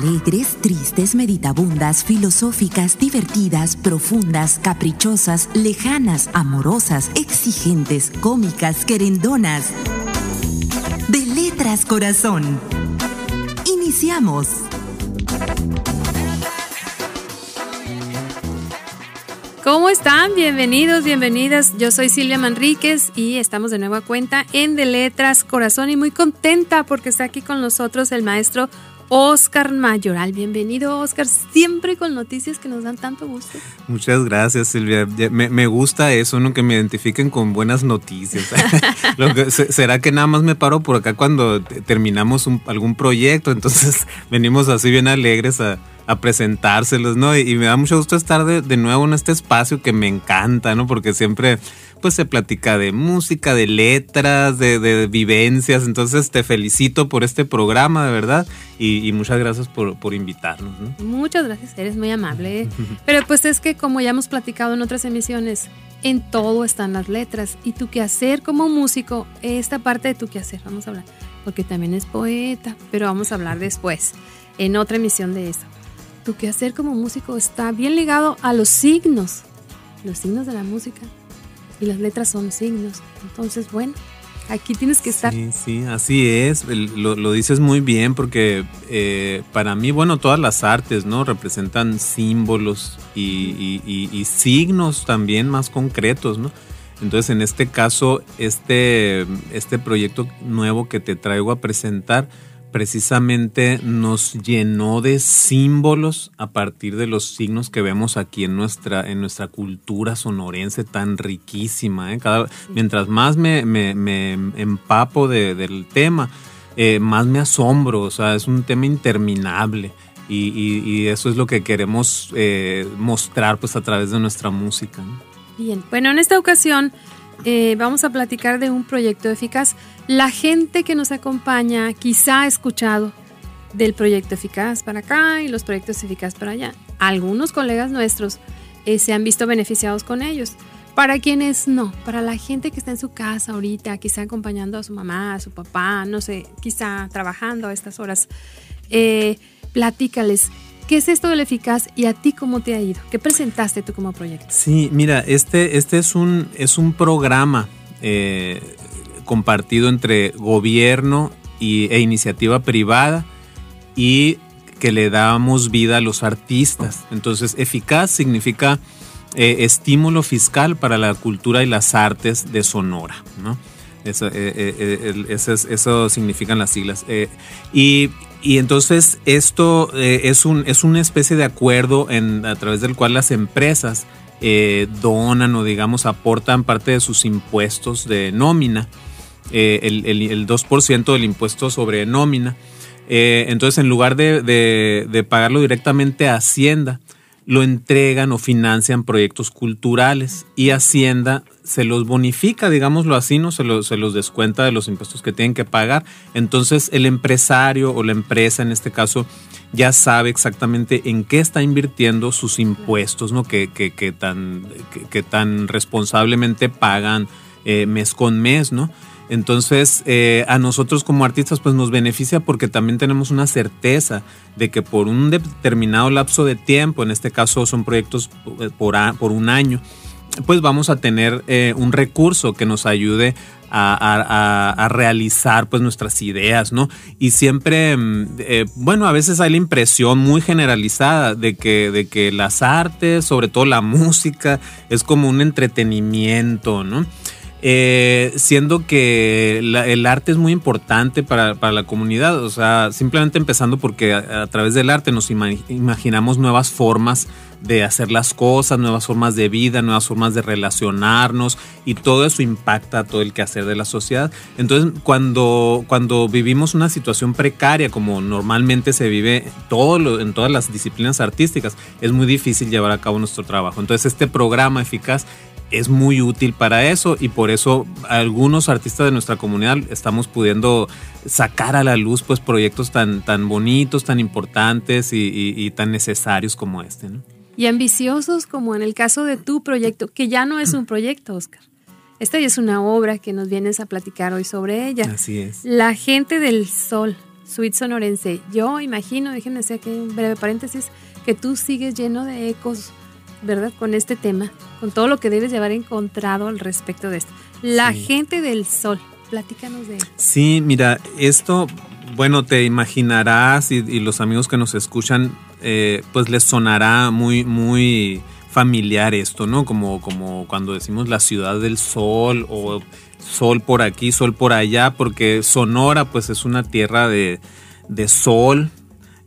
Alegres, tristes, meditabundas, filosóficas, divertidas, profundas, caprichosas, lejanas, amorosas, exigentes, cómicas, querendonas. De letras corazón. Iniciamos. ¿Cómo están? Bienvenidos, bienvenidas. Yo soy Silvia Manríquez y estamos de nueva cuenta en De Letras Corazón y muy contenta porque está aquí con nosotros el maestro Oscar Mayoral. Bienvenido, Oscar, siempre con noticias que nos dan tanto gusto. Muchas gracias, Silvia. Me, gusta eso, ¿no? Que me identifiquen con buenas noticias. ¿Será que nada más me paro por acá cuando terminamos algún proyecto? Entonces venimos así bien alegres a, presentárselos, ¿no? Y, me da mucho gusto estar de, de nuevo en este espacio que me encanta, ¿no? Porque siempre pues se platica de música, de letras, de, vivencias. Entonces te felicito por este programa, de verdad, y, muchas gracias por, invitarnos. Muchas gracias, eres muy amable. Pero pues es que como ya hemos platicado en otras emisiones, en todo están las letras. Y tu quehacer como músico, esta parte de tu quehacer, vamos a hablar, porque también es poeta, pero vamos a hablar después, en otra emisión de eso. Tu quehacer como músico está bien ligado a los signos, los signos de la música y las letras son signos. Entonces, bueno, aquí tienes que estar. Sí, sí, así es. Lo, dices muy bien porque eh, para mí, bueno, todas las artes, ¿no? Representan símbolos y, signos también más concretos, ¿no? Entonces, en este caso, este, este proyecto nuevo que te traigo a presentar, precisamente nos llenó de símbolos a partir de los signos que vemos aquí en nuestra, en nuestra cultura sonorense tan riquísima. ¿eh? Mientras más me, empapo del tema, eh, más me asombro, o sea, es un tema interminable. Y, eso es lo que queremos eh, mostrar pues a través de nuestra música. Bien, bueno, en esta ocasión eh, vamos a platicar de un proyecto eficaz. La gente que nos acompaña quizá ha escuchado del proyecto eficaz para acá y los proyectos eficaz para allá. Algunos colegas nuestros eh, se han visto beneficiados con ellos. Para quienes no, para la gente que está en su casa ahorita, quizá acompañando a su mamá, a su papá, no sé, quizá trabajando a estas horas, eh, platícales ¿Qué es esto del eficaz y a ti cómo te ha ido? ¿Qué presentaste tú como proyecto? Sí, mira, este, este es, un, es un programa eh, compartido entre gobierno y, e iniciativa privada y que le damos vida a los artistas. Entonces, eficaz significa eh, estímulo fiscal para la cultura y las artes de Sonora, ¿no? Eso, eh, eso significan las siglas. y y entonces esto eh, es, un, es una especie de acuerdo en, a través del cual las empresas eh, donan o digamos aportan parte de sus impuestos de nómina, eh, el, el, 2% del impuesto sobre nómina. entonces en lugar de, de, pagarlo directamente a Hacienda, lo entregan o financian proyectos culturales y Hacienda se los bonifica, digámoslo así, ¿no? Se, se, los descuenta de los impuestos que tienen que pagar. Entonces el empresario o la empresa en este caso ya sabe exactamente en qué está invirtiendo sus impuestos, ¿no? Que, que, tan, que, tan responsablemente pagan eh, mes con mes, ¿no? Entonces, eh, a nosotros como artistas, pues nos beneficia porque también tenemos una certeza de que por un determinado lapso de tiempo, en este caso son proyectos eh, por, por un año, pues vamos a tener eh, un recurso que nos ayude a, realizar pues nuestras ideas, ¿no? Y siempre, mm, eh, bueno, a veces hay la impresión muy generalizada de que, de que las artes, sobre todo la música, es como un entretenimiento, ¿no? Eh, siendo que el arte es muy importante para, la comunidad, o sea, simplemente empezando porque a, través del arte nos imaginamos nuevas formas de hacer las cosas, nuevas formas de vida, nuevas formas de relacionarnos y todo eso impacta a todo el quehacer de la sociedad. Entonces, cuando, cuando vivimos una situación precaria, como normalmente se vive todo en todas las disciplinas artísticas, es muy difícil llevar a cabo nuestro trabajo. Entonces, este programa eficaz es muy útil para eso y por eso algunos artistas de nuestra comunidad estamos pudiendo sacar a la luz pues proyectos tan, tan bonitos, tan importantes y, tan necesarios como este. Y ambiciosos como en el caso de tu proyecto, que ya no es un proyecto, Oscar. Esta ya es una obra que nos vienes a platicar hoy sobre ella. Así es. La gente del sol. suite sonorense. Yo imagino, déjenme hacer aquí un breve paréntesis, que tú sigues lleno de ecos, ¿verdad? Con este tema, con todo lo que debes llevar encontrado al respecto de esto. La gente del sol, platícanos de... Sí, mira, esto, bueno, te imaginarás y, los amigos que nos escuchan, eh, pues les sonará muy, muy familiar esto, ¿no? Como, como cuando decimos la ciudad del sol o sol por aquí, sol por allá, porque Sonora pues es una tierra de, sol,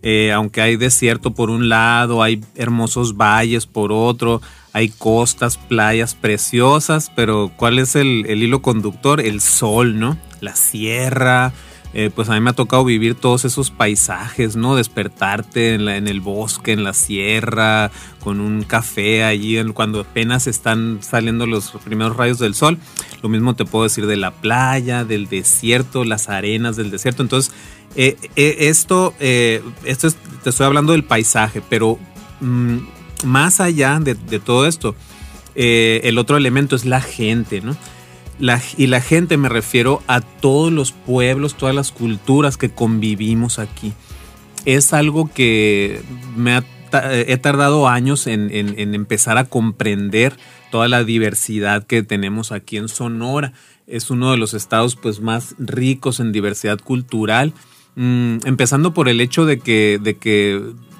eh, aunque hay desierto por un lado, hay hermosos valles por otro, hay costas, playas preciosas, pero ¿cuál es el, el hilo conductor? El sol, ¿no? La sierra, eh, pues a mí me ha tocado vivir todos esos paisajes, ¿no? Despertarte en, el bosque, en la sierra, con un café allí cuando apenas están saliendo los primeros rayos del sol. Lo mismo te puedo decir de la playa, del desierto, las arenas del desierto. Entonces, eh, eh, esto, esto te estoy hablando del paisaje, pero mm, más allá de, de todo esto, el otro elemento es la gente, ¿no? Y la gente me refiero a todos los pueblos, todas las culturas que convivimos aquí. Es algo que me he tardado años en, empezar a comprender toda la diversidad que tenemos aquí en Sonora. Es uno de los estados pues, más ricos en diversidad cultural. Mm, empezando por el hecho de que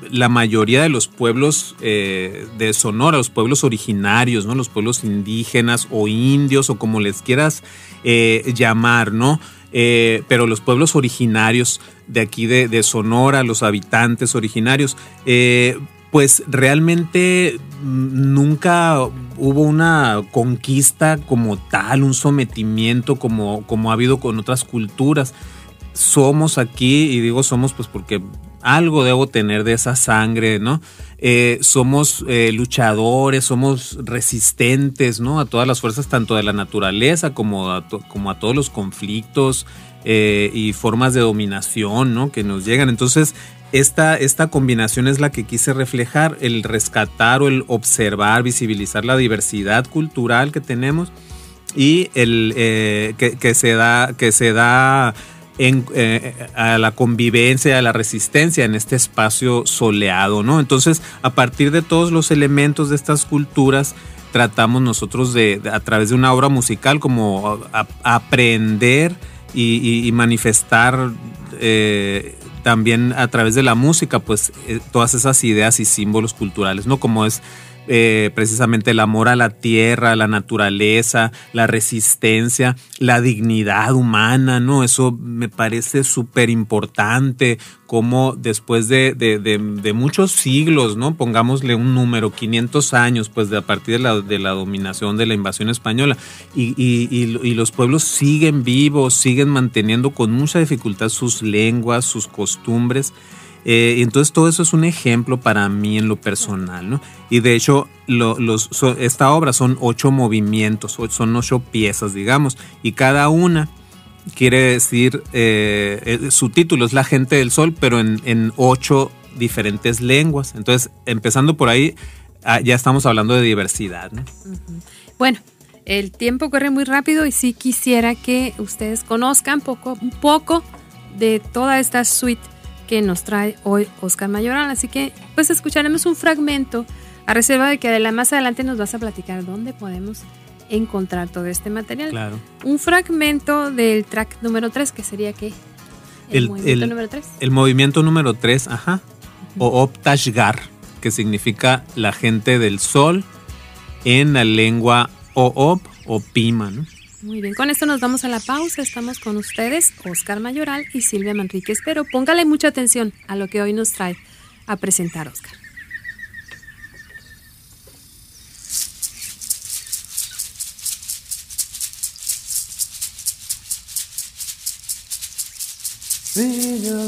la mayoría de los pueblos eh, de Sonora, los pueblos originarios, ¿no? Los pueblos indígenas o indios o como les quieras eh, llamar, ¿no? Eh, pero los pueblos originarios de aquí de, Sonora, los habitantes originarios, pues realmente nunca hubo una conquista como tal, un sometimiento como, como ha habido con otras culturas. Somos aquí, y digo somos pues porque algo debo tener de esa sangre, ¿no? Eh, somos eh, luchadores, somos resistentes, ¿no? A todas las fuerzas, tanto de la naturaleza como a, todos los conflictos eh, y formas de dominación, ¿no? Que nos llegan. Entonces, esta, esta combinación es la que quise reflejar, el rescatar o el observar, visibilizar la diversidad cultural que tenemos y el que, se da, que se da eh, a la convivencia, a la resistencia en este espacio soleado, ¿no? Entonces, a partir de todos los elementos de estas culturas, tratamos nosotros de, a través de una obra musical, como aprender y, manifestar eh, también a través de la música, pues eh, todas esas ideas y símbolos culturales, ¿no? Como es eh, precisamente el amor a la tierra, la naturaleza, la resistencia, la dignidad humana, ¿no? Eso me parece súper importante, como después de, de, muchos siglos, ¿no? Pongámosle un número, 500 años, pues de a partir de la, de la dominación de la invasión española, y, y los pueblos siguen vivos, siguen manteniendo con mucha dificultad sus lenguas, sus costumbres. Eh, entonces todo eso es un ejemplo para mí en lo personal, ¿no? Y de hecho, esta obra son ocho movimientos, son ocho piezas, digamos, y cada una quiere decir, eh, eh, su título es La gente del sol, pero en, ocho diferentes lenguas. Entonces, empezando por ahí, ah, ya estamos hablando de diversidad, ¿no? Bueno, el tiempo corre muy rápido y sí quisiera que ustedes conozcan poco, un poco de toda esta suite que nos trae hoy Oscar Mayoral. Así que pues escucharemos un fragmento a reserva de que más adelante nos vas a platicar dónde podemos encontrar todo este material. Claro. Un fragmento del track número 3, que sería que el, movimiento número 3. El movimiento número 3, ajá. O Optashgar, que significa la gente del sol en la lengua Oop o Pima, ¿no? Muy bien, con esto nos vamos a la pausa. Estamos con ustedes, Oscar Mayoral y Silvia Manríquez, pero póngale mucha atención a lo que hoy nos trae a presentar Oscar. Vino,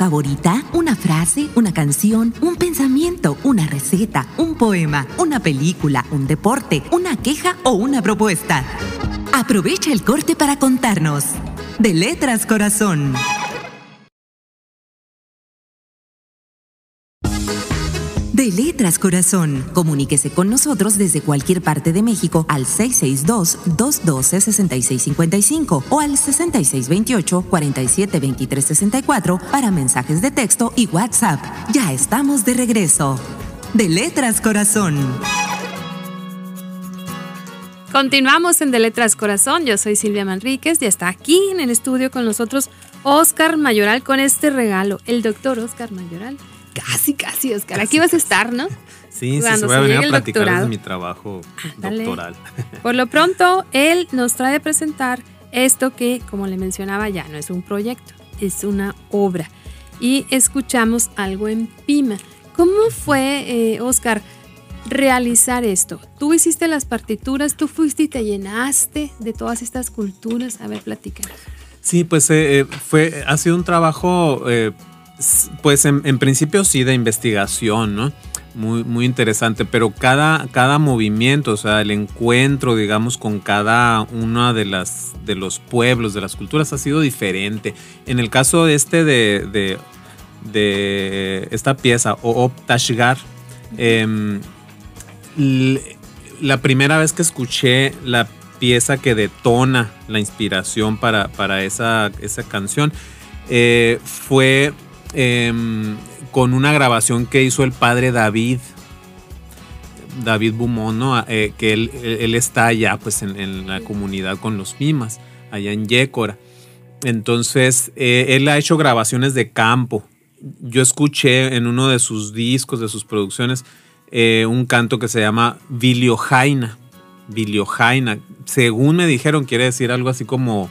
favorita? ¿Una frase? ¿Una canción? ¿Un pensamiento? ¿Una receta? ¿Un poema? ¿Una película? ¿Un deporte? ¿Una queja o una propuesta? Aprovecha el corte para contarnos. De Letras Corazón. De Letras Corazón. Comuníquese con nosotros desde cualquier parte de México al 662-212-6655 o al 6628-472364 para mensajes de texto y WhatsApp. Ya estamos de regreso. De Letras Corazón. Continuamos en De Letras Corazón. Yo soy Silvia Manríquez y está aquí en el estudio con nosotros Oscar Mayoral con este regalo. El doctor Oscar Mayoral Casi, casi, Oscar. Aquí vas a estar, ¿no? Sí, sí, se voy a venir a platicar de mi trabajo doctoral. Por lo pronto, él nos trae a presentar esto que, como le mencionaba ya, no es un proyecto, es una obra. Y escuchamos algo en Pima. ¿Cómo fue, eh, Oscar, realizar esto? Tú hiciste las partituras, tú fuiste y te llenaste de todas estas culturas. A ver, platícanos. Sí, pues eh, eh, fue, ha sido un trabajo pues en, principio sí de investigación, ¿no? Muy, muy interesante, pero cada, cada movimiento, o sea, el encuentro, digamos, con cada uno de, las, de los pueblos, de las culturas, ha sido diferente. En el caso este de, de, esta pieza, o Tashgar, em, la primera vez que escuché la pieza que detona la inspiración para, para esa, esa canción eh, fue Em, con una grabación que hizo el padre David, David Bumón, eh, que él, está allá pues en, la comunidad con los Mimas, allá en Yécora. Entonces, eh, él ha hecho grabaciones de campo. Yo escuché en uno de sus discos, de sus producciones, eh, un canto que se llama Viliojaina. Viliojaina. Según me dijeron, quiere decir algo así como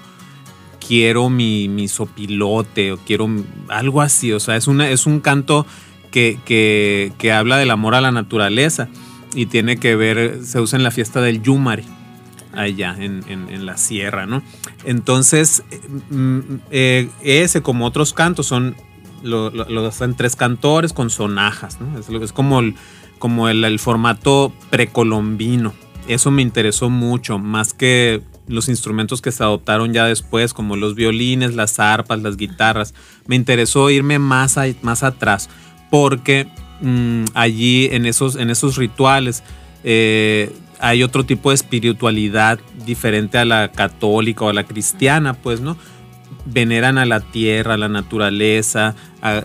quiero mi, sopilote o quiero algo así. O sea, es, una, es un canto que, que, habla del amor a la naturaleza y tiene que ver, se usa en la fiesta del Yumare, allá en, la sierra, ¿no? Entonces, mm, eh, ese como otros cantos son, lo, hacen tres cantores con sonajas, ¿no? Es, como, como el formato precolombino. Eso me interesó mucho, más que los instrumentos que se adoptaron ya después, como los violines, las arpas, las guitarras. Me interesó irme más, más atrás, porque mm, allí en esos, en esos rituales eh, hay otro tipo de espiritualidad diferente a la católica o a la cristiana, pues, ¿no? Veneran a la tierra, a la naturaleza,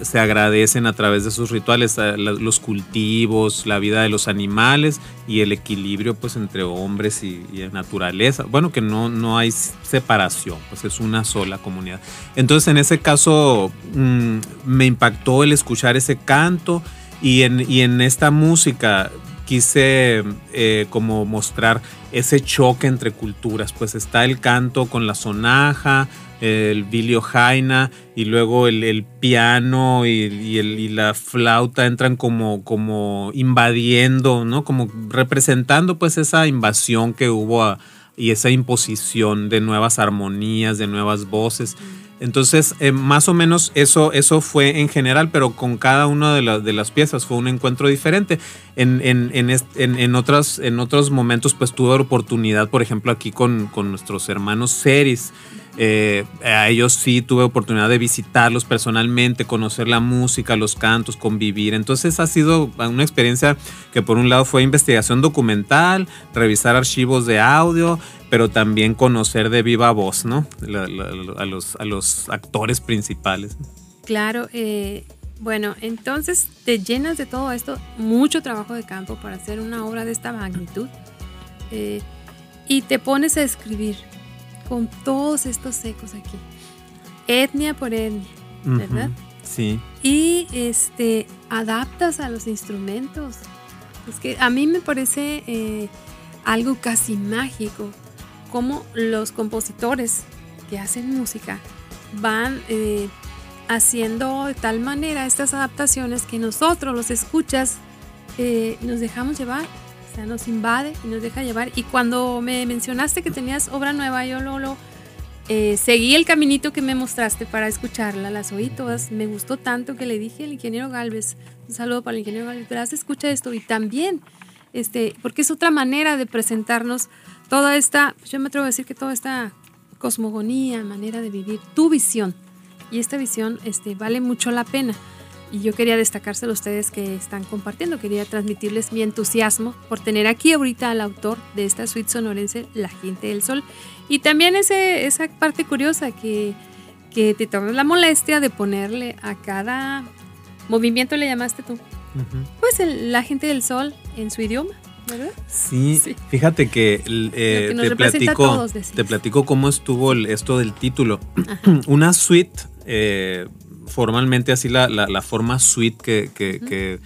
se agradecen a través de sus rituales los cultivos, la vida de los animales y el equilibrio pues entre hombres y, naturaleza. Bueno, que no, no hay separación, pues es una sola comunidad. Entonces en ese caso mm, me impactó el escuchar ese canto y en, y en esta música quise eh, como mostrar ese choque entre culturas, pues está el canto con la sonaja, el Billy Jaina y luego el, piano y, la flauta entran como, como invadiendo, ¿no? Como representando pues esa invasión que hubo y esa imposición de nuevas armonías, de nuevas voces. Entonces, eh, más o menos eso, eso fue en general, pero con cada una de, de las piezas fue un encuentro diferente. En, en, en, en, otras, en otros momentos, pues tuve oportunidad, por ejemplo, aquí con, con nuestros hermanos Ceris. Eh, a ellos sí tuve oportunidad de visitarlos personalmente, conocer la música, los cantos, convivir. Entonces ha sido una experiencia que por un lado fue investigación documental, revisar archivos de audio, pero también conocer de viva voz, ¿no? a, los, actores principales. Claro, eh, bueno, entonces te llenas de todo esto, mucho trabajo de campo para hacer una obra de esta magnitud eh, y te pones a escribir con todos estos ecos aquí. Etnia por etnia, ¿verdad? sí. Y este, adaptas a los instrumentos. Es que a mí me parece eh, algo casi mágico cómo los compositores que hacen música van eh, haciendo de tal manera estas adaptaciones que nosotros, los escuchas, eh, nos dejamos llevar sea, nos invade y nos deja llevar. Y cuando me mencionaste que tenías obra nueva, yo lo, eh, seguí el caminito que me mostraste para escucharla, las oí todas, me gustó tanto que le dije al ingeniero Galvez, un saludo para el ingeniero Galvez, verás, escucha esto. Y también, este, porque es otra manera de presentarnos toda esta, yo me atrevo a decir que toda esta cosmogonía, manera de vivir, tu visión, y esta visión este, vale mucho la pena y yo quería destacárselo a ustedes que están compartiendo, quería transmitirles mi entusiasmo por tener aquí ahorita al autor de esta suite sonorense, La Gente del Sol, y también ese, esa parte curiosa que, que te tomas la molestia de ponerle a cada movimiento, le llamaste tú, pues La Gente del Sol en su idioma. ¿verdad? Sí, fíjate que, eh, te, platico, te platico cómo estuvo esto del título. Una suite eh, formalmente así la, la, forma suite que,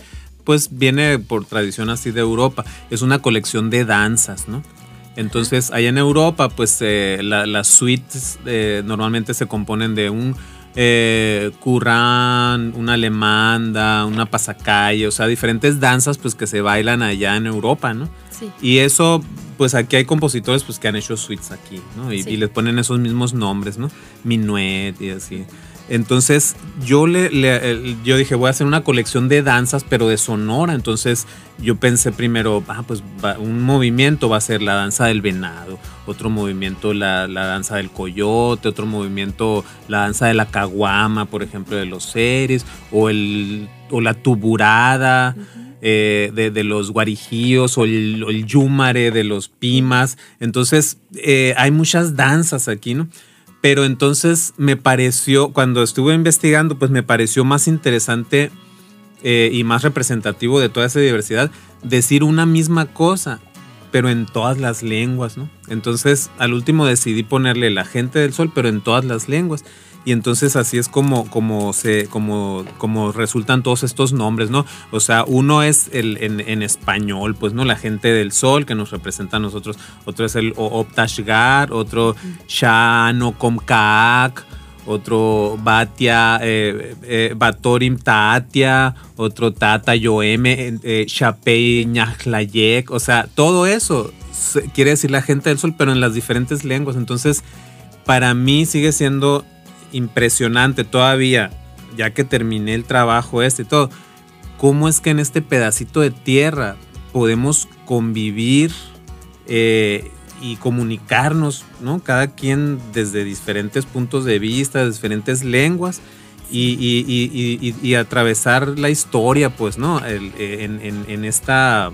pues viene por tradición así de Europa. Es una colección de danzas, ¿no? Entonces, allá en Europa, pues eh, las suites eh, normalmente se componen de un eh, currán, una alemanda, una pasacalle, o sea, diferentes danzas pues que se bailan allá en Europa, ¿no? Sí. Y eso, pues aquí hay compositores pues que han hecho suites aquí, ¿no? Y, y les ponen esos mismos nombres, ¿no? Minuet y así. Entonces yo le, yo dije, voy a hacer una colección de danzas, pero de sonora. Entonces yo pensé primero, ah, pues un movimiento va a ser la danza del venado, otro movimiento la, danza del coyote, otro movimiento la danza de la caguama, por ejemplo, de los seres, o, el, o la tuburada. Eh, de, los guarijíos o el, yumare de los pimas. Entonces, eh, hay muchas danzas aquí, ¿no? Pero entonces me pareció, cuando estuve investigando, pues me pareció más interesante eh, y más representativo de toda esa diversidad decir una misma cosa, pero en todas las lenguas, ¿no? Entonces al último decidí ponerle la gente del sol, pero en todas las lenguas y entonces así es como, como, se, como, como resultan todos estos nombres, ¿no? O sea, uno es el, en, español, pues, ¿no? La gente del sol que nos representa a nosotros, otro es el Optashgar, otro Shano Komkaak, otro Batia, eh, eh, Batorim Tatia, otro Tata Yoeme, eh, Shapei Ñajlayek, o sea, todo eso quiere decir la gente del sol, pero en las diferentes lenguas. Entonces, para mí sigue siendo impresionante todavía, ya que terminé el trabajo este y todo, cómo es que en este pedacito de tierra podemos convivir eh, y comunicarnos, ¿no? Cada quien desde diferentes puntos de vista, diferentes lenguas. Y, atravesar la historia, pues, ¿no? en esta,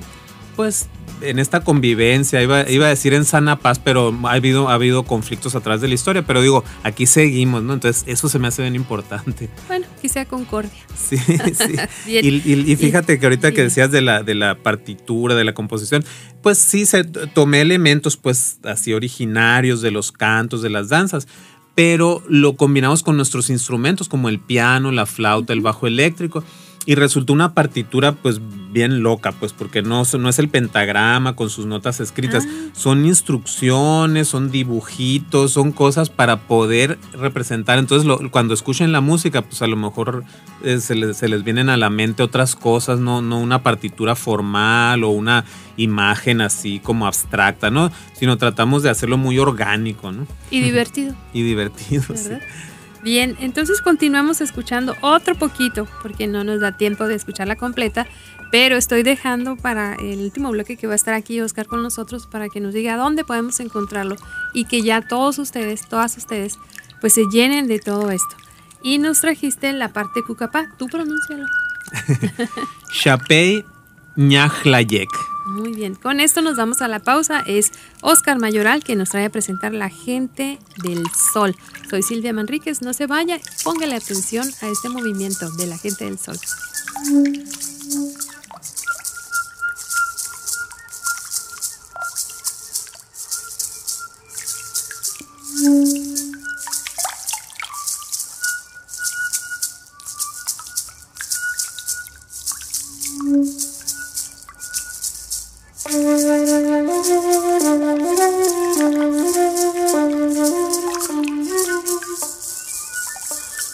pues, en esta convivencia, iba, a decir en sana paz, pero ha habido, ha habido conflictos atrás de la historia, pero digo, aquí seguimos, ¿no? Entonces eso se me hace bien importante. Bueno, sea concordia. Sí, sí. y, fíjate que ahorita que decías de la, de la partitura, de la composición, pues sí, se, tomé elementos pues así originarios de los cantos, de las danzas, pero lo combinamos con nuestros instrumentos como el piano, la flauta, el bajo eléctrico y resultó una partitura pues bien loca, pues porque no, no es el pentagrama con sus notas escritas, Ah. son instrucciones, son dibujitos, son cosas para poder representar. Entonces lo- cuando escuchen la música, pues a lo mejor eh, se, les, se les vienen a la mente otras cosas, no, no una partitura formal o una imagen así como abstracta, ¿no? Sino tratamos de hacerlo muy orgánico, ¿no? Y divertido. Y divertido. sí. Bien, entonces continuamos escuchando otro poquito, porque no nos da tiempo de escucharla completa, pero estoy dejando para el último bloque que va a estar aquí Oscar con nosotros para que nos diga dónde podemos encontrarlo y que ya todos ustedes, todas ustedes, pues se llenen de todo esto. Y nos trajiste la parte cucapá, tú pronúncialo. Chapey Ñajlayek. Muy bien, con esto nos damos a la pausa. Es Oscar Mayoral que nos trae a presentar La Gente del Sol. Soy Silvia Manríquez, no se vaya, póngale atención a este movimiento de La Gente del Sol. ¿Cuál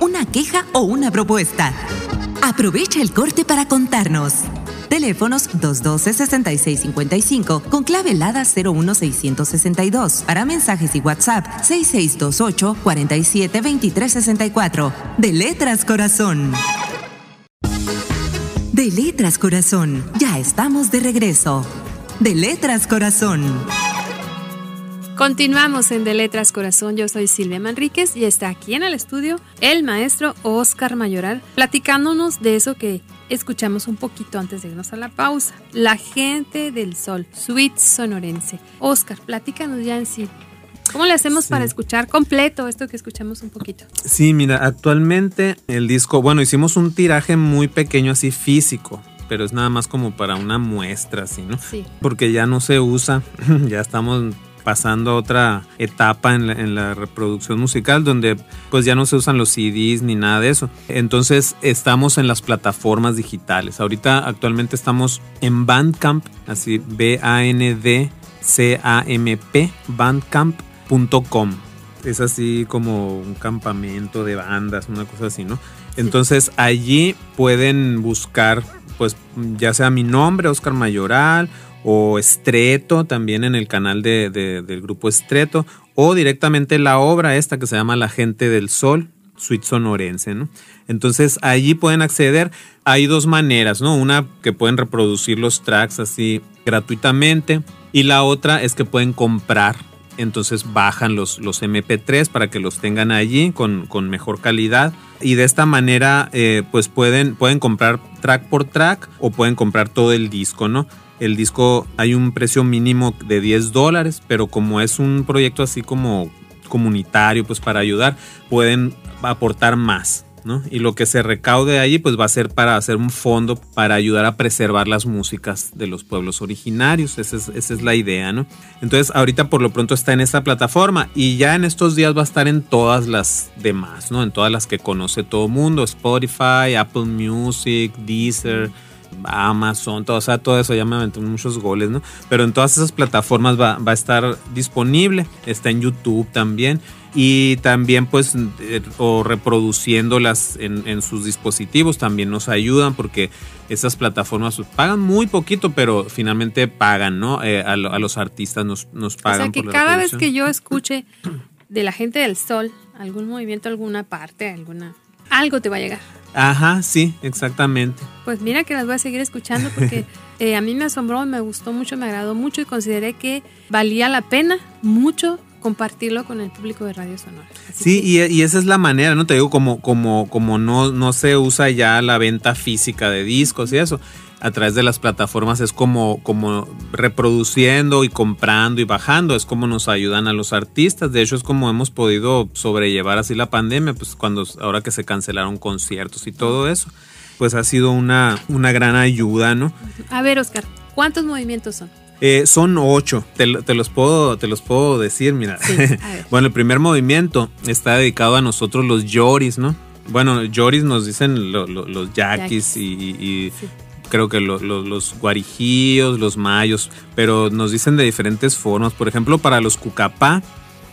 ¿Una queja o una propuesta? Aprovecha el corte para contarnos. Teléfonos 212-6655 con clave helada 01662. Para mensajes y WhatsApp 6628 472364. De Letras Corazón. De Letras Corazón, ya estamos de regreso. De Letras Corazón. Continuamos en De Letras Corazón. Yo soy Silvia Manríquez y está aquí en el estudio el maestro Oscar Mayoral platicándonos de eso que escuchamos un poquito antes de irnos a la pausa. La gente del sol, Sweet Sonorense. Oscar, platícanos ya en sí. ¿Cómo le hacemos para escuchar completo esto que escuchamos un poquito? Sí, mira, actualmente el disco, bueno, hicimos un tiraje muy pequeño así físico, pero es nada más como para una muestra, así, ¿no? Sí. Porque ya no se usa, ya estamos pasando a otra etapa en la, reproducción musical donde pues ya no se usan los CDs ni nada de eso. Entonces estamos en las plataformas digitales. Ahorita actualmente estamos en Bandcamp, así B-A-N-D-C-A-M-P, bandcamp.com. Es así como un campamento de bandas, una cosa así, ¿no? Entonces allí pueden buscar pues ya sea mi nombre, Oscar Mayoral, o Estreto, también en el canal de, del grupo Estreto, o directamente la obra esta que se llama La gente del sol, Suite Sonorense, ¿no? Entonces allí pueden acceder. Hay dos maneras, ¿no? Una que pueden reproducir los tracks así gratuitamente y la otra es que pueden comprar. Entonces bajan los, los MP3 para que los tengan allí con, con mejor calidad. Y de esta manera eh, pues pueden, pueden comprar track por track o pueden comprar todo el disco, ¿no? El disco hay un precio mínimo de 10 dólares, pero como es un proyecto así como comunitario, pues para ayudar, pueden aportar más. ¿no? Y lo que se recaude allí pues va a ser para hacer un fondo para ayudar a preservar las músicas de los pueblos originarios. Esa es, esa es la idea, ¿no? Entonces ahorita por lo pronto está en esta plataforma y ya en estos días va a estar en todas las demás, ¿no? En todas las que conoce todo el mundo, Spotify, Apple Music, Deezer. Amazon, todo, o sea, todo eso ya me aventé muchos goles, ¿no? Pero en todas esas plataformas va, a estar disponible, está en YouTube también y también pues eh, o reproduciéndolas en, sus dispositivos también nos ayudan porque esas plataformas pagan muy poquito pero finalmente pagan no eh, a, los artistas nos, nos pagan o sea que cada vez que yo escuche de la gente del sol algún movimiento alguna parte alguna algo te va a llegar Ajá, sí, exactamente. Pues mira que las voy a seguir escuchando porque eh, a mí me asombró, me gustó mucho, me agradó mucho y consideré que valía la pena mucho compartirlo con el público de Radio Sonora. sí, y, y, esa es la manera, ¿no? Te digo, como, como, como no, no se usa ya la venta física de discos y eso a través de las plataformas es como, como reproduciendo y comprando y bajando, es como nos ayudan a los artistas, de hecho es como hemos podido sobrellevar así la pandemia, pues cuando ahora que se cancelaron conciertos y todo eso, pues ha sido una, una gran ayuda, ¿no? A ver, Oscar, ¿cuántos movimientos son? Eh, son ocho, te, los puedo, te los puedo decir, mira. bueno, el primer movimiento está dedicado a nosotros los Yoris, ¿no? Bueno, Yoris nos dicen los yaquis, y, creo que los guarijíos, los mayos, pero nos dicen de diferentes formas. Por ejemplo, para los cucapá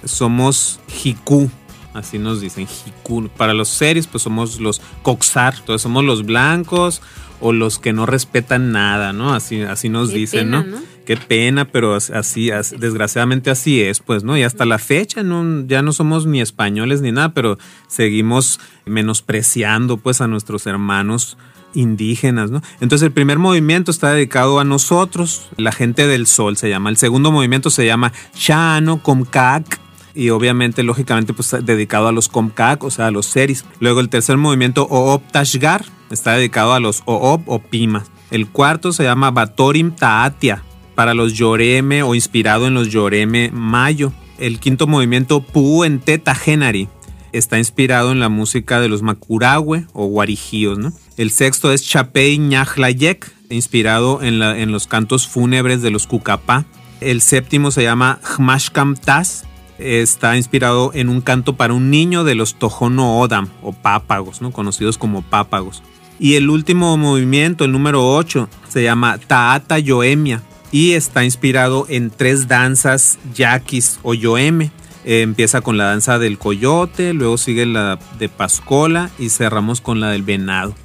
somos jicú, así nos dicen, jicú. Para los series, pues somos los coxar, entonces somos los blancos o los que no respetan nada, ¿no? Así, así nos dicen, ¿no? Qué pena, pero así, desgraciadamente así es, pues, ¿no? Y hasta la fecha no, ya no somos ni españoles ni nada, pero seguimos menospreciando, pues, a nuestros hermanos indígenas, ¿no? Entonces el primer movimiento está dedicado a nosotros, la gente del sol se llama. El segundo movimiento se llama Shano Comcac y obviamente, lógicamente, pues dedicado a los Comcac, o sea, a los Seris. Luego el tercer movimiento Oop Tashgar está dedicado a los Oop o Pimas. El cuarto se llama Batorim Taatia para los Yoreme o inspirado en los Yoreme Mayo. El quinto movimiento Pu en Teta Genari está inspirado en la música de los Macurahue o Guarijíos. El sexto es Chapey Ñajlayek, inspirado en, los cantos fúnebres de los Cucapá. El séptimo se llama Hmashkam Taz, está inspirado en un canto para un niño de los Tojono Odam o pápagos, ¿no? conocidos como pápagos. Y el último movimiento, el número 8, se llama Taata Yoemia y está inspirado en tres danzas yaquis o yoeme. Eh, empieza con la danza del coyote, luego sigue la de Pascola y cerramos con la del venado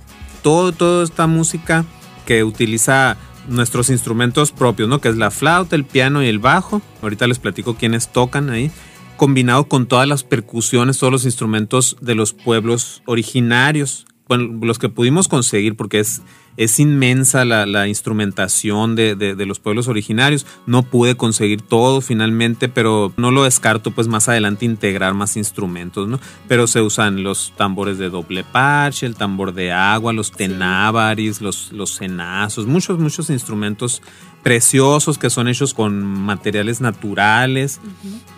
todo, toda esta música que utiliza nuestros instrumentos propios, ¿no? Que es la flauta, el piano y el bajo. Ahorita les platico quiénes tocan ahí. Combinado con todas las percusiones, todos los instrumentos de los pueblos originarios. Bueno, los que pudimos conseguir, porque es, es inmensa la, instrumentación de, de, los pueblos originarios. No pude conseguir todo finalmente, pero no lo descarto pues más adelante integrar más instrumentos, ¿no? Pero se usan los tambores de doble parche, el tambor de agua, los tenábaris, los, los cenazos, muchos, muchos instrumentos preciosos que son hechos con materiales naturales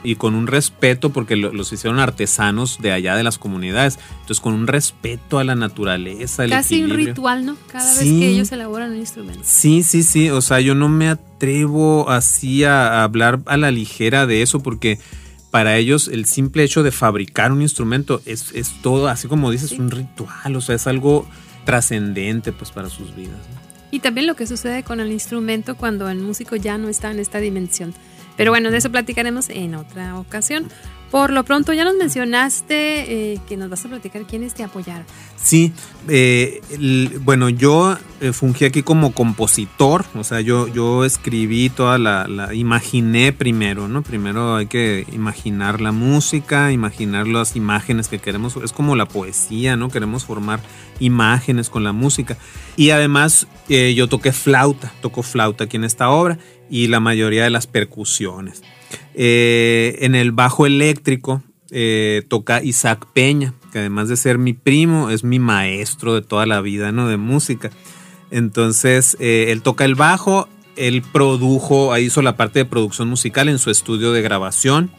y con un respeto porque los hicieron artesanos de allá de las comunidades. Entonces con un respeto a la naturaleza. Casi un ritual, ¿no? Cada vez que ellos elaboran un instrumento. Sí, sí, sí. O sea, yo no me atrevo así a, hablar a la ligera de eso porque para ellos el simple hecho de fabricar un instrumento es, todo, así como dices, un ritual. O sea, es algo trascendente pues para sus vidas. Y también lo que sucede con el instrumento cuando el músico ya no está en esta dimensión. Pero bueno, de eso platicaremos en otra ocasión. Por lo pronto ya nos mencionaste eh, que nos vas a platicar quiénes te apoyaron. Sí, eh, bueno, yo eh, fungí aquí como compositor, o sea, yo, yo escribí toda la, imaginé primero, ¿no? Primero hay que imaginar la música, imaginar las imágenes que queremos, es como la poesía, ¿no? Queremos formar imágenes con la música. Y además yo toqué flauta, toco flauta aquí en esta obra y la mayoría de las percusiones. Eh, en el bajo eléctrico eh, toca Isaac Peña, que además de ser mi primo, es mi maestro de toda la vida, ¿no? De música. Entonces, eh, él toca el bajo, él produjo, hizo la parte de producción musical en su estudio de grabación,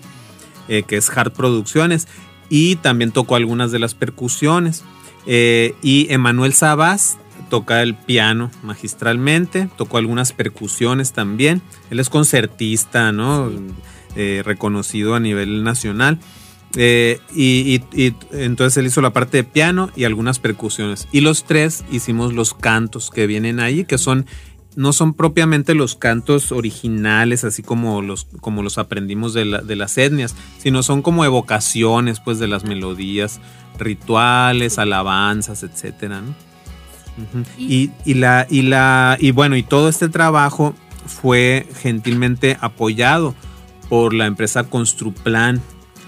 que es Hard Producciones, y también tocó algunas de las percusiones. y Emanuel Sabas toca el piano magistralmente, tocó algunas percusiones también. Él es concertista, ¿no? Eh, reconocido a nivel nacional. Eh, y, entonces él hizo la parte de piano y algunas percusiones. Y los tres hicimos los cantos que vienen ahí, que son no son propiamente los cantos originales, así como los, como los aprendimos de, las etnias, sino son como evocaciones pues, de las melodías, rituales, alabanzas, etcétera. Y, la, y, la, y bueno, y todo este trabajo fue gentilmente apoyado por la empresa Construplan.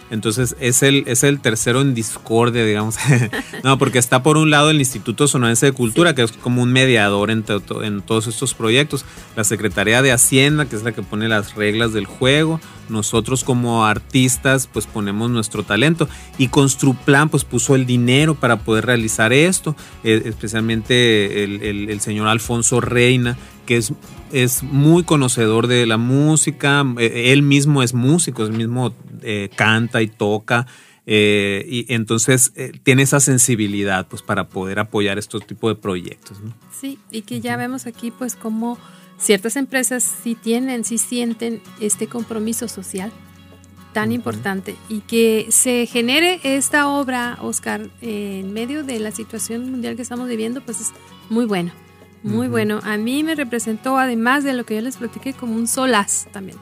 Entonces es el, es el tercero en discordia, digamos. no, porque está por un lado el Instituto Sonorense de Cultura, que es como un mediador en, en todos estos proyectos. La Secretaría de Hacienda, que es la que pone las reglas del juego. Nosotros como artistas, pues ponemos nuestro talento. Y Construplan, pues puso el dinero para poder realizar esto. Eh, especialmente el, el señor Alfonso Reina, que es, es muy conocedor de la música, eh, él mismo es músico, él mismo eh, canta y toca. Eh, y entonces tiene esa sensibilidad pues para poder apoyar estos tipos de proyectos. Sí, y que ya vemos aquí pues como ciertas empresas sí tienen, sí sienten este compromiso social tan importante y que se genere esta obra, Oscar, en medio de la situación mundial que estamos viviendo, pues es muy bueno. Muy bueno. A mí me representó, además de lo que yo les platiqué, como un solaz también.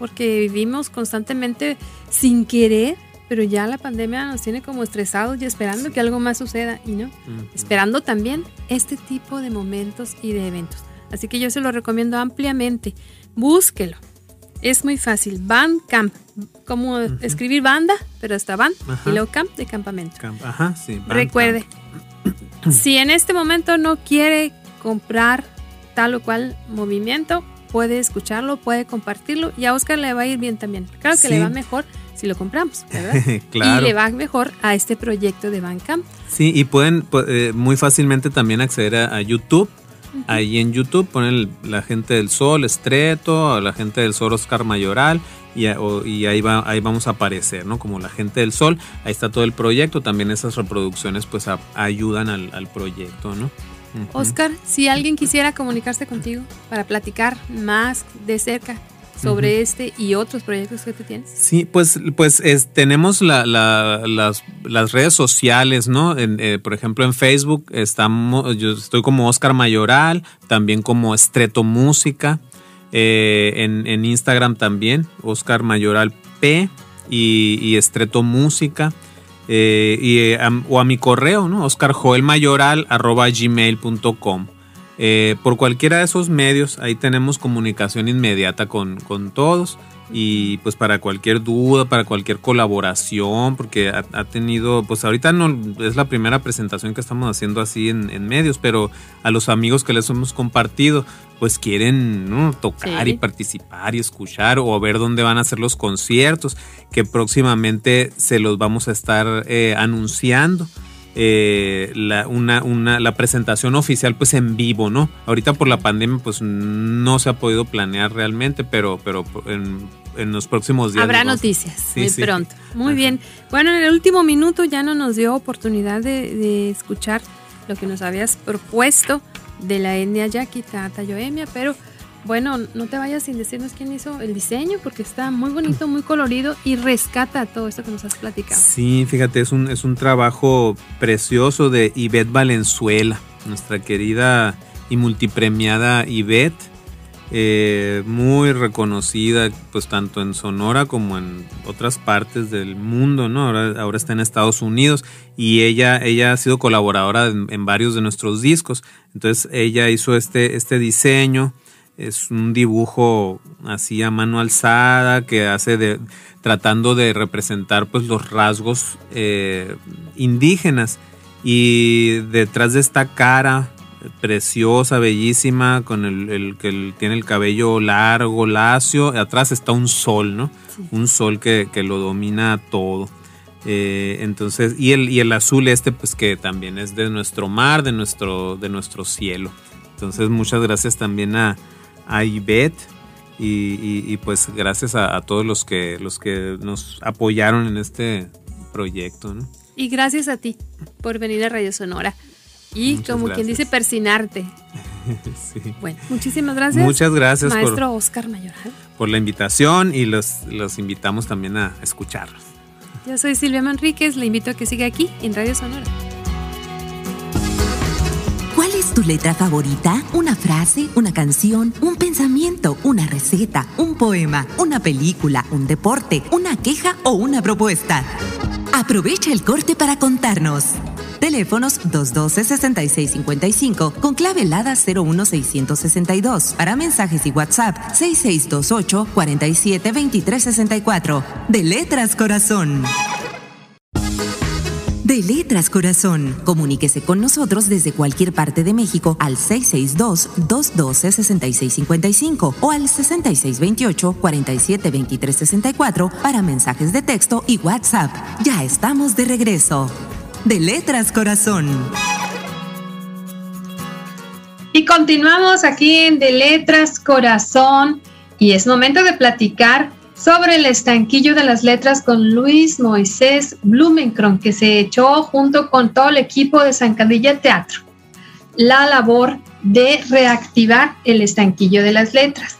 Porque vivimos constantemente sin querer, pero ya la pandemia nos tiene como estresados y esperando que algo más suceda. Y no, esperando también este tipo de momentos y de eventos. Así que yo se lo recomiendo ampliamente. Búsquelo. Es muy fácil. Bandcamp. Como escribir banda, pero hasta band. Y luego camp de campamento. Ajá, sí. Recuerde, si en este momento no quiere comprar tal o cual movimiento, puede escucharlo, puede compartirlo y a Oscar le va a ir bien también. Claro que le va mejor si lo compramos, ¿verdad? Y le va mejor a este proyecto de Bandcamp. Sí, y pueden eh, muy fácilmente también acceder a, YouTube. Ahí en YouTube ponen la gente del Sol, Estreto, la gente del Sol, Oscar Mayoral, y, ahí, va, ahí vamos a aparecer, ¿no? Como la gente del Sol, ahí está todo el proyecto, también esas reproducciones pues ayudan al, al proyecto, ¿no? Oscar, si alguien quisiera comunicarse contigo para platicar más de cerca sobre este y otros proyectos que tú tienes. Sí, pues, pues tenemos las, redes sociales, ¿no? Eh, por ejemplo, en Facebook estamos, yo estoy como Oscar Mayoral, también como Estreto Música, eh, en, Instagram también, Oscar Mayoral P y, y Estreto Música. Eh, y, eh, o a mi correo, ¿no? Eh, por cualquiera de esos medios, ahí tenemos comunicación inmediata con, todos y pues para cualquier duda, para cualquier colaboración, porque ha, tenido, pues ahorita no es la primera presentación que estamos haciendo así en, medios, pero a los amigos que les hemos compartido, pues quieren tocar y participar y escuchar o ver dónde van a ser los conciertos, que próximamente se los vamos a estar eh, anunciando. Eh, la, una, una, la presentación oficial pues en vivo, ¿no? Ahorita por la pandemia pues no se ha podido planear realmente, pero, pero en, los próximos días. Habrá noticias muy pronto. Muy bien. Bueno, en el último minuto ya no nos dio oportunidad de, escuchar lo que nos habías propuesto de la etnia Yakita Tayoemia, pero bueno, no te vayas sin decirnos quién hizo el diseño, porque está muy bonito, muy colorido y rescata todo esto que nos has platicado. Sí, fíjate, es un, es un trabajo precioso de Ivette Valenzuela, nuestra querida y multipremiada Ivette. Eh, muy reconocida pues tanto en Sonora como en otras partes del mundo, ¿no? Ahora, ahora está en Estados Unidos y ella, ella ha sido colaboradora en, en, varios de nuestros discos. Entonces ella hizo este, este diseño es un dibujo así a mano alzada que hace de tratando de representar pues los rasgos eh, indígenas y detrás de esta cara preciosa bellísima con el, que tiene el cabello largo lacio atrás está un sol no un sol que, lo domina todo. Eh, entonces y el y el azul este pues que también es de nuestro mar de nuestro de nuestro cielo. Entonces muchas gracias también a a Ivette y, pues gracias a, todos los que, los que nos apoyaron en este proyecto. Y gracias a ti por venir a Radio Sonora y como quien dice persinarte. Bueno, muchísimas gracias. Muchas gracias. Maestro Oscar Mayoral. Por la invitación y los, los invitamos también a escucharlos. Yo soy Silvia Manríquez, le invito a que siga aquí en Radio Sonora. ¿Cuál es tu letra favorita? ¿Una frase, una canción, un pensamiento, una receta, un poema, una película, un deporte, una queja o una propuesta? Aprovecha el corte para contarnos. Teléfonos 212-6655 con clave helada 01662. Para mensajes y WhatsApp 6628 472364. De Letras Corazón de Letras Corazón. Comuníquese con nosotros desde cualquier parte de México al 662-212-6655 o al 6628-472364 para mensajes de texto y WhatsApp. Ya estamos de regreso. De Letras Corazón. Y continuamos aquí en De Letras Corazón y es momento de platicar sobre el estanquillo de las letras con Luis Moisés Blumenkron, que se echó junto con todo el equipo de Zancadilla Teatro la labor de reactivar el estanquillo de las letras.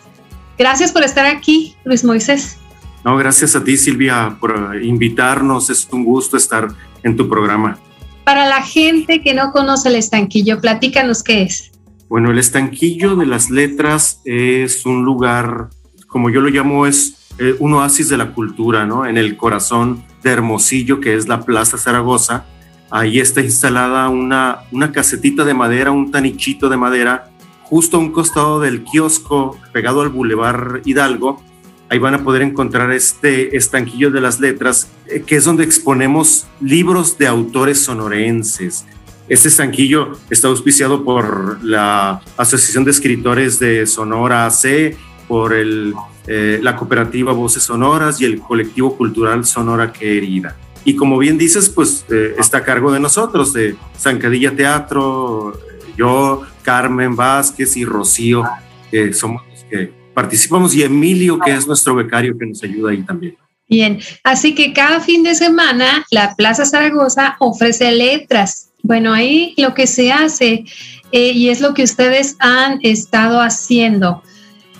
Gracias por estar aquí, Luis Moisés. No, gracias a ti, Silvia, por invitarnos. Es un gusto estar en tu programa. Para la gente que no conoce el estanquillo, platícanos qué es. Bueno, el estanquillo de las letras es un lugar, como yo lo llamo, es eh, un oasis de la cultura, ¿no? En el corazón de Hermosillo, que es la Plaza Zaragoza. Ahí está instalada una, una casetita de madera, un tanichito de madera, justo a un costado del kiosco, pegado al Boulevard Hidalgo. Ahí van a poder encontrar este estanquillo de las letras, eh, que es donde exponemos libros de autores sonorenses. Este estanquillo está auspiciado por la Asociación de Escritores de Sonora AC, por el eh, la cooperativa Voces Sonoras y el colectivo cultural Sonora Querida. Y como bien dices, pues eh, está a cargo de nosotros, de Zancadilla Teatro, yo, Carmen Vázquez y Rocío, que somos los que participamos, y Emilio, que es nuestro becario que nos ayuda ahí también. Bien, así que cada fin de semana la Plaza Zaragoza ofrece letras. Bueno, ahí lo que se hace, eh, y es lo que ustedes han estado haciendo,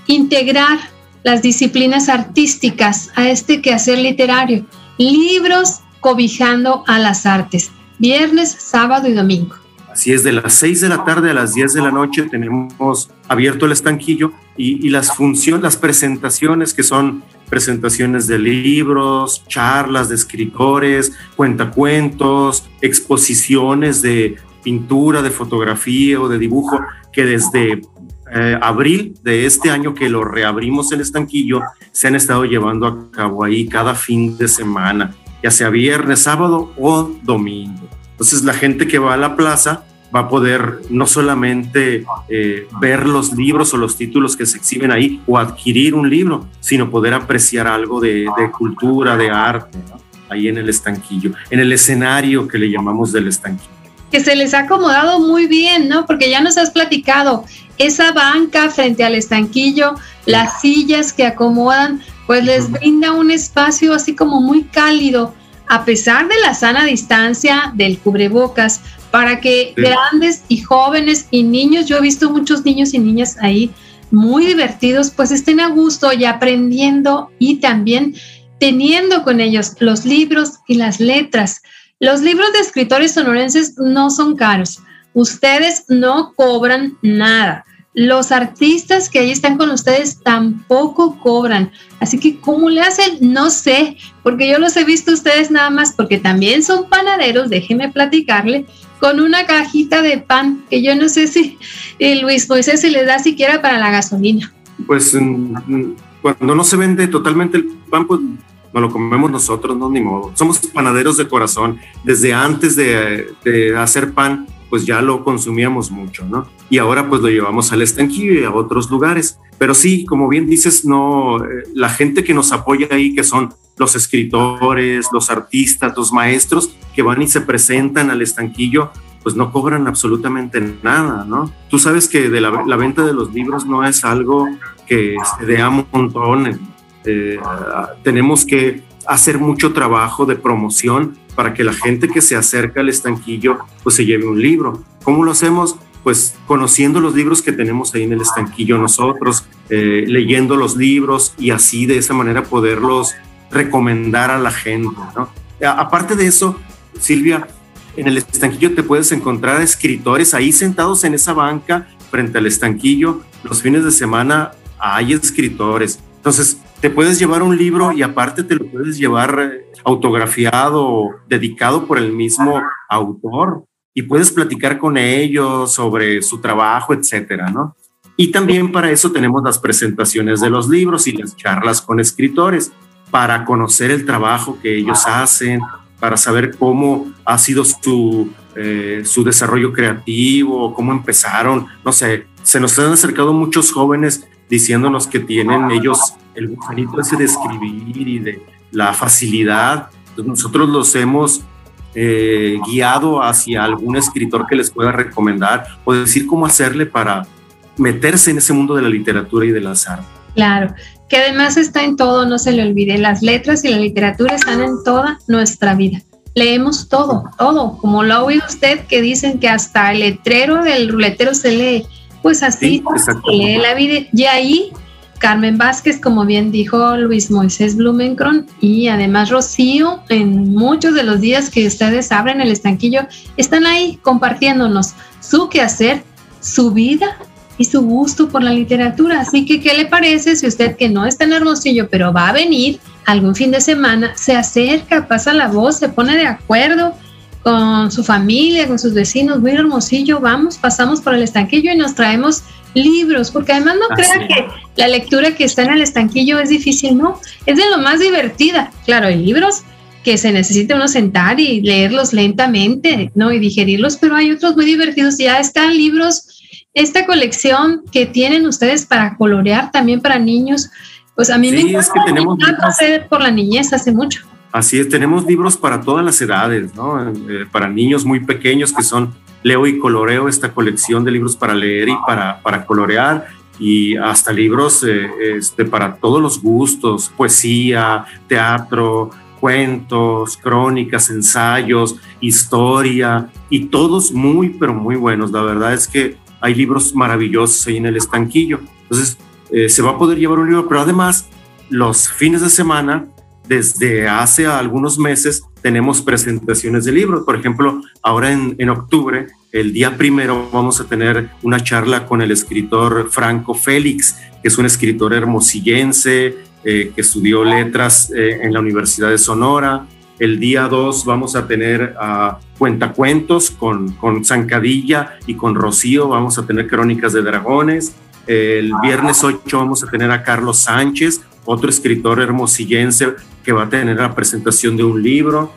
integrar las disciplinas artísticas a este quehacer literario. Libros cobijando a las artes, viernes, sábado y domingo. Así es, de las 6 de la tarde a las 10 de la noche tenemos abierto el estanquillo y, las funciones, las presentaciones que son presentaciones de libros, charlas de escritores, cuentacuentos, exposiciones de pintura, de fotografía o de dibujo que desde eh, abril de este año que lo reabrimos el estanquillo, se han estado llevando a cabo ahí cada fin de semana, ya sea viernes, sábado o domingo. Entonces la gente que va a la plaza va a poder no solamente eh, ver los libros o los títulos que se exhiben ahí o adquirir un libro, sino poder apreciar algo de, cultura, de arte, ahí en el estanquillo, en el escenario que le llamamos del estanquillo. Que se les ha acomodado muy bien, ¿no? Porque ya nos has platicado, esa banca frente al estanquillo, las sillas que acomodan, pues les brinda un espacio así como muy cálido, a pesar de la sana distancia del cubrebocas, para que grandes y jóvenes y niños, yo he visto muchos niños y niñas ahí muy divertidos, pues estén a gusto y aprendiendo y también teniendo con ellos los libros y las letras. Los libros de escritores sonorenses no son caros. Ustedes no cobran nada. Los artistas que ahí están con ustedes tampoco cobran. Así que, ¿cómo le hacen? No sé, porque yo los he visto ustedes nada más, porque también son panaderos, déjenme platicarle, con una cajita de pan, que yo no sé si Luis Moisés se les da siquiera para la gasolina. Pues mm, mm, cuando no se vende totalmente el pan, pues no lo comemos nosotros, no, ni modo. Somos panaderos de corazón. Desde antes de, de hacer pan, pues ya lo consumíamos mucho, ¿no? Y ahora pues lo llevamos al estanquillo y a otros lugares. Pero sí, como bien dices, no, eh, la gente que nos apoya ahí, que son los escritores, los artistas, los maestros que van y se presentan al estanquillo, pues no cobran absolutamente nada, ¿no? Tú sabes que de la, venta de los libros no es algo que se dé a montones. Eh, tenemos que hacer mucho trabajo de promoción para que la gente que se acerca al estanquillo pues se lleve un libro. ¿Cómo lo hacemos? Pues conociendo los libros que tenemos ahí en el estanquillo nosotros, eh, leyendo los libros y así de esa manera poderlos recomendar a la gente. ¿no? Aparte de eso, Silvia, en el estanquillo te puedes encontrar escritores ahí sentados en esa banca frente al estanquillo. Los fines de semana hay escritores. Entonces, te puedes llevar un libro y aparte te lo puedes llevar eh, autografiado, dedicado por el mismo autor y puedes platicar con ellos sobre su trabajo, etcétera, ¿no? Y también para eso tenemos las presentaciones de los libros y las charlas con escritores para conocer el trabajo que ellos hacen, para saber cómo ha sido su, eh, su desarrollo creativo, cómo empezaron, no sé, se nos han acercado muchos jóvenes diciéndonos que tienen ellos el gusanito ese de escribir y de la facilidad. nosotros los hemos eh, guiado hacia algún escritor que les pueda recomendar o decir cómo hacerle para meterse en ese mundo de la literatura y de las. Claro, que además está en todo, no se le olvide, las letras y la literatura están en toda nuestra vida. Leemos todo, todo, como lo ha oído usted que dicen que hasta el letrero del ruletero se lee, pues así se lee la vida. Y ahí Carmen Vázquez, como bien dijo Luis Moisés Blumenkron, y además Rocío, en muchos de los días que ustedes abren el estanquillo, están ahí compartiéndonos su quehacer, su vida y su gusto por la literatura. Así que, ¿qué le parece si usted que no está en Hermosillo, pero va a venir algún fin de semana, se acerca, pasa la voz, se pone de acuerdo? Con su familia, con sus vecinos, muy hermosillo, vamos, pasamos por el estanquillo y nos traemos libros, porque además no crea que la lectura que está en el estanquillo es difícil, no, es de lo más divertida. Claro, hay libros que se necesita uno sentar y leerlos lentamente, ¿no? Y digerirlos, pero hay otros muy divertidos. Ya están libros, esta colección que tienen ustedes para colorear también para niños, pues a mí me encanta, es que tenemos por la niñez hace mucho. Así es, tenemos libros para todas las edades, ¿no? Eh, para niños muy pequeños que son Leo y Coloreo, esta colección de libros para leer y para, para colorear, y hasta libros eh, este, para todos los gustos, poesía, teatro, cuentos, crónicas, ensayos, historia, y todos muy, pero muy buenos. La verdad es que hay libros maravillosos ahí en el estanquillo. Entonces, eh, se va a poder llevar un libro, pero además, los fines de semana desde hace algunos meses tenemos presentaciones de libros. Por ejemplo, ahora en, octubre, el día primero, vamos a tener una charla con el escritor Franco Félix, que es un escritor hermosillense eh, que estudió letras eh, en la Universidad de Sonora. El día 2 vamos a tener a Cuentacuentos con, con Zancadilla y con Rocío. Vamos a tener Crónicas de Dragones. El viernes 8 vamos a tener a Carlos Sánchez, otro escritor hermosillense que va a tener la presentación de un libro.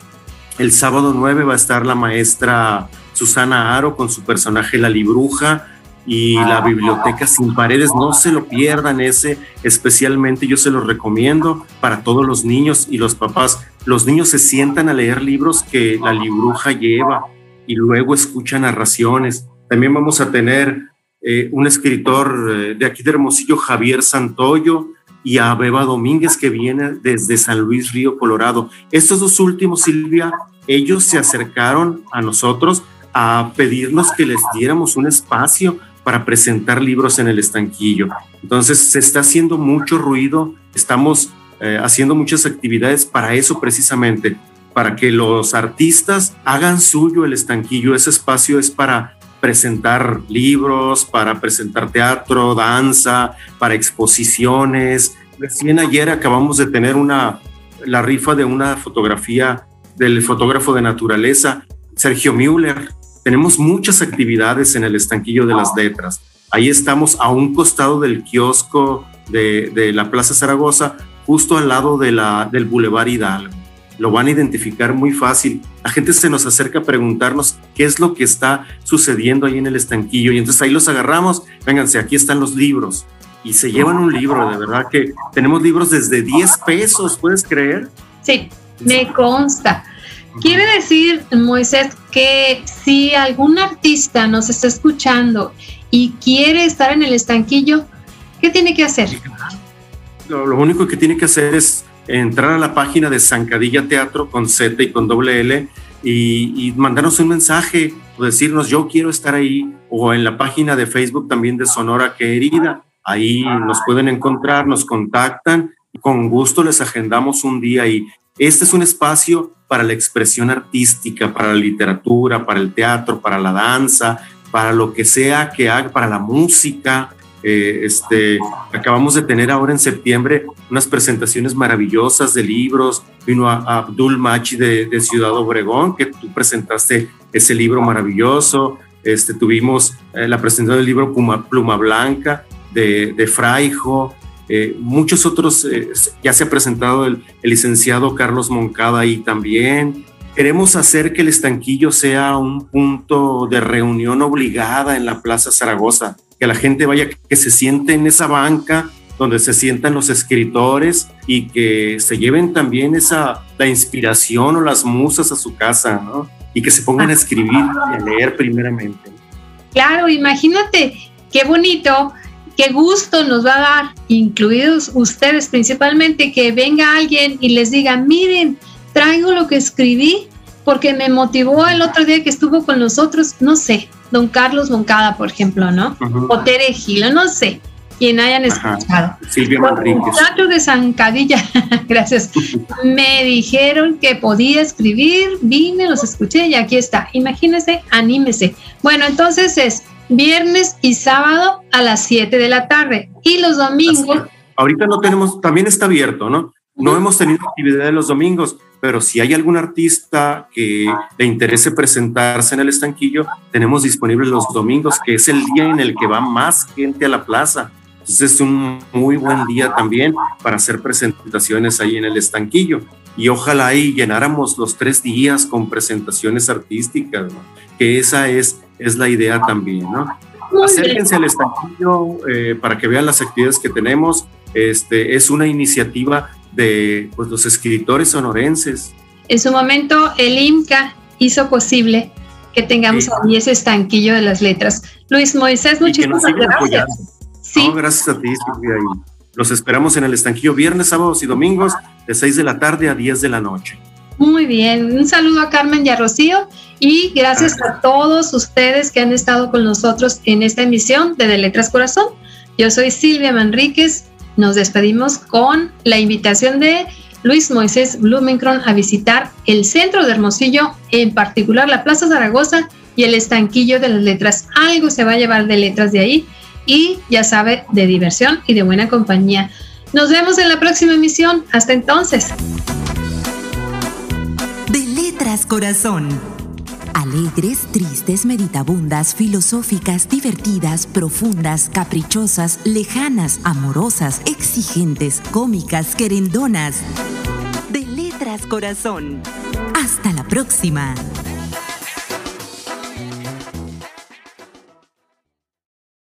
El sábado 9 va a estar la maestra Susana Aro con su personaje La Libruja y la biblioteca sin paredes. No se lo pierdan ese, especialmente yo se lo recomiendo para todos los niños y los papás. Los niños se sientan a leer libros que la libruja lleva y luego escuchan narraciones. También vamos a tener eh, un escritor eh, de aquí de Hermosillo, Javier Santoyo, y a Beba Domínguez, que viene desde San Luis Río, Colorado. Estos dos últimos, Silvia, ellos se acercaron a nosotros a pedirnos que les diéramos un espacio para presentar libros en el estanquillo. Entonces se está haciendo mucho ruido, estamos eh, haciendo muchas actividades para eso precisamente, para que los artistas hagan suyo el estanquillo. Ese espacio es para presentar libros, para presentar teatro, danza, para exposiciones. Recién ayer acabamos de tener una, la rifa de una fotografía del fotógrafo de naturaleza, Sergio Müller. Tenemos muchas actividades en el estanquillo de las letras. Ahí estamos a un costado del kiosco de, de la Plaza Zaragoza, justo al lado de la, del Boulevard Hidalgo lo van a identificar muy fácil. La gente se nos acerca a preguntarnos qué es lo que está sucediendo ahí en el estanquillo y entonces ahí los agarramos, vénganse, aquí están los libros y se llevan un libro, de verdad que tenemos libros desde 10 pesos, ¿puedes creer? Sí, me consta. Quiere decir, Moisés, que si algún artista nos está escuchando y quiere estar en el estanquillo, ¿qué tiene que hacer? Lo, lo único que tiene que hacer es entrar a la página de Zancadilla Teatro con Z y con doble L y, mandarnos un mensaje o decirnos yo quiero estar ahí o en la página de Facebook también de Sonora Querida. Ahí nos pueden encontrar, nos contactan y con gusto les agendamos un día y este es un espacio para la expresión artística, para la literatura, para el teatro, para la danza, para lo que sea que haga, para la música. Eh, este, acabamos de tener ahora en septiembre unas presentaciones maravillosas de libros. Vino a, Abdul Machi de, Ciudad Obregón, que tú presentaste ese libro maravilloso. Este, tuvimos eh, la presentación del libro Pluma Blanca de, de Fraijo. Eh, muchos otros, ya se ha presentado el, el licenciado Carlos Moncada ahí también. Queremos hacer que el estanquillo sea un punto de reunión obligada en la Plaza Zaragoza que la gente vaya, que se siente en esa banca donde se sientan los escritores y que se lleven también esa, la inspiración o las musas a su casa, ¿no? Y que se pongan a escribir y a leer primeramente. Claro, imagínate, qué bonito, qué gusto nos va a dar, incluidos ustedes principalmente, que venga alguien y les diga, miren, traigo lo que escribí porque me motivó el otro día que estuvo con nosotros, no sé, don Carlos Moncada, por ejemplo, ¿no? O Tere Gilo, no sé, quien hayan escuchado. Silvia muchachos de Zancadilla, gracias, me dijeron que podía escribir, vine, los escuché y aquí está. Imagínense, anímese. Bueno, entonces es viernes y sábado a las 7 de la tarde y los domingos. Ahorita no tenemos, también está abierto, ¿no? No hemos tenido actividad los domingos, pero si hay algún artista que le interese presentarse en el estanquillo, tenemos disponible los domingos, que es el día en el que va más gente a la plaza. Entonces es un muy buen día también para hacer presentaciones ahí en el estanquillo. Y ojalá ahí llenáramos los tres días con presentaciones artísticas, que esa es, es la idea también, ¿no? Acérquense al estanquillo eh, para que vean las actividades que tenemos. Este, es una iniciativa de pues, los escritores sonorenses. En su momento, el IMCA hizo posible que tengamos ahí ese estanquillo de las letras. Luis Moisés, muchísimas gracias. Sí. gracias a ti, Silvia. los esperamos en el estanquillo viernes, sábados y domingos de 6 de la tarde a 10 de la noche. Muy bien, un saludo a Carmen y a Rocío y gracias a todos ustedes que han estado con nosotros en esta emisión de De Letras Corazón. Yo soy Silvia Manríquez, nos despedimos con la invitación de Luis Moisés Blumenkron a visitar el centro de Hermosillo, en particular la Plaza Zaragoza y el estanquillo de las letras. Algo se va a llevar de letras de ahí y ya sabe, de diversión y de buena compañía. Nos vemos en la próxima emisión. Hasta entonces. De Letras Corazón Alegres, tristes, meditabundas, filosóficas, divertidas, profundas, caprichosas, lejanas, amorosas, exigentes, cómicas, querendonas. De Letras Corazón. Hasta la próxima.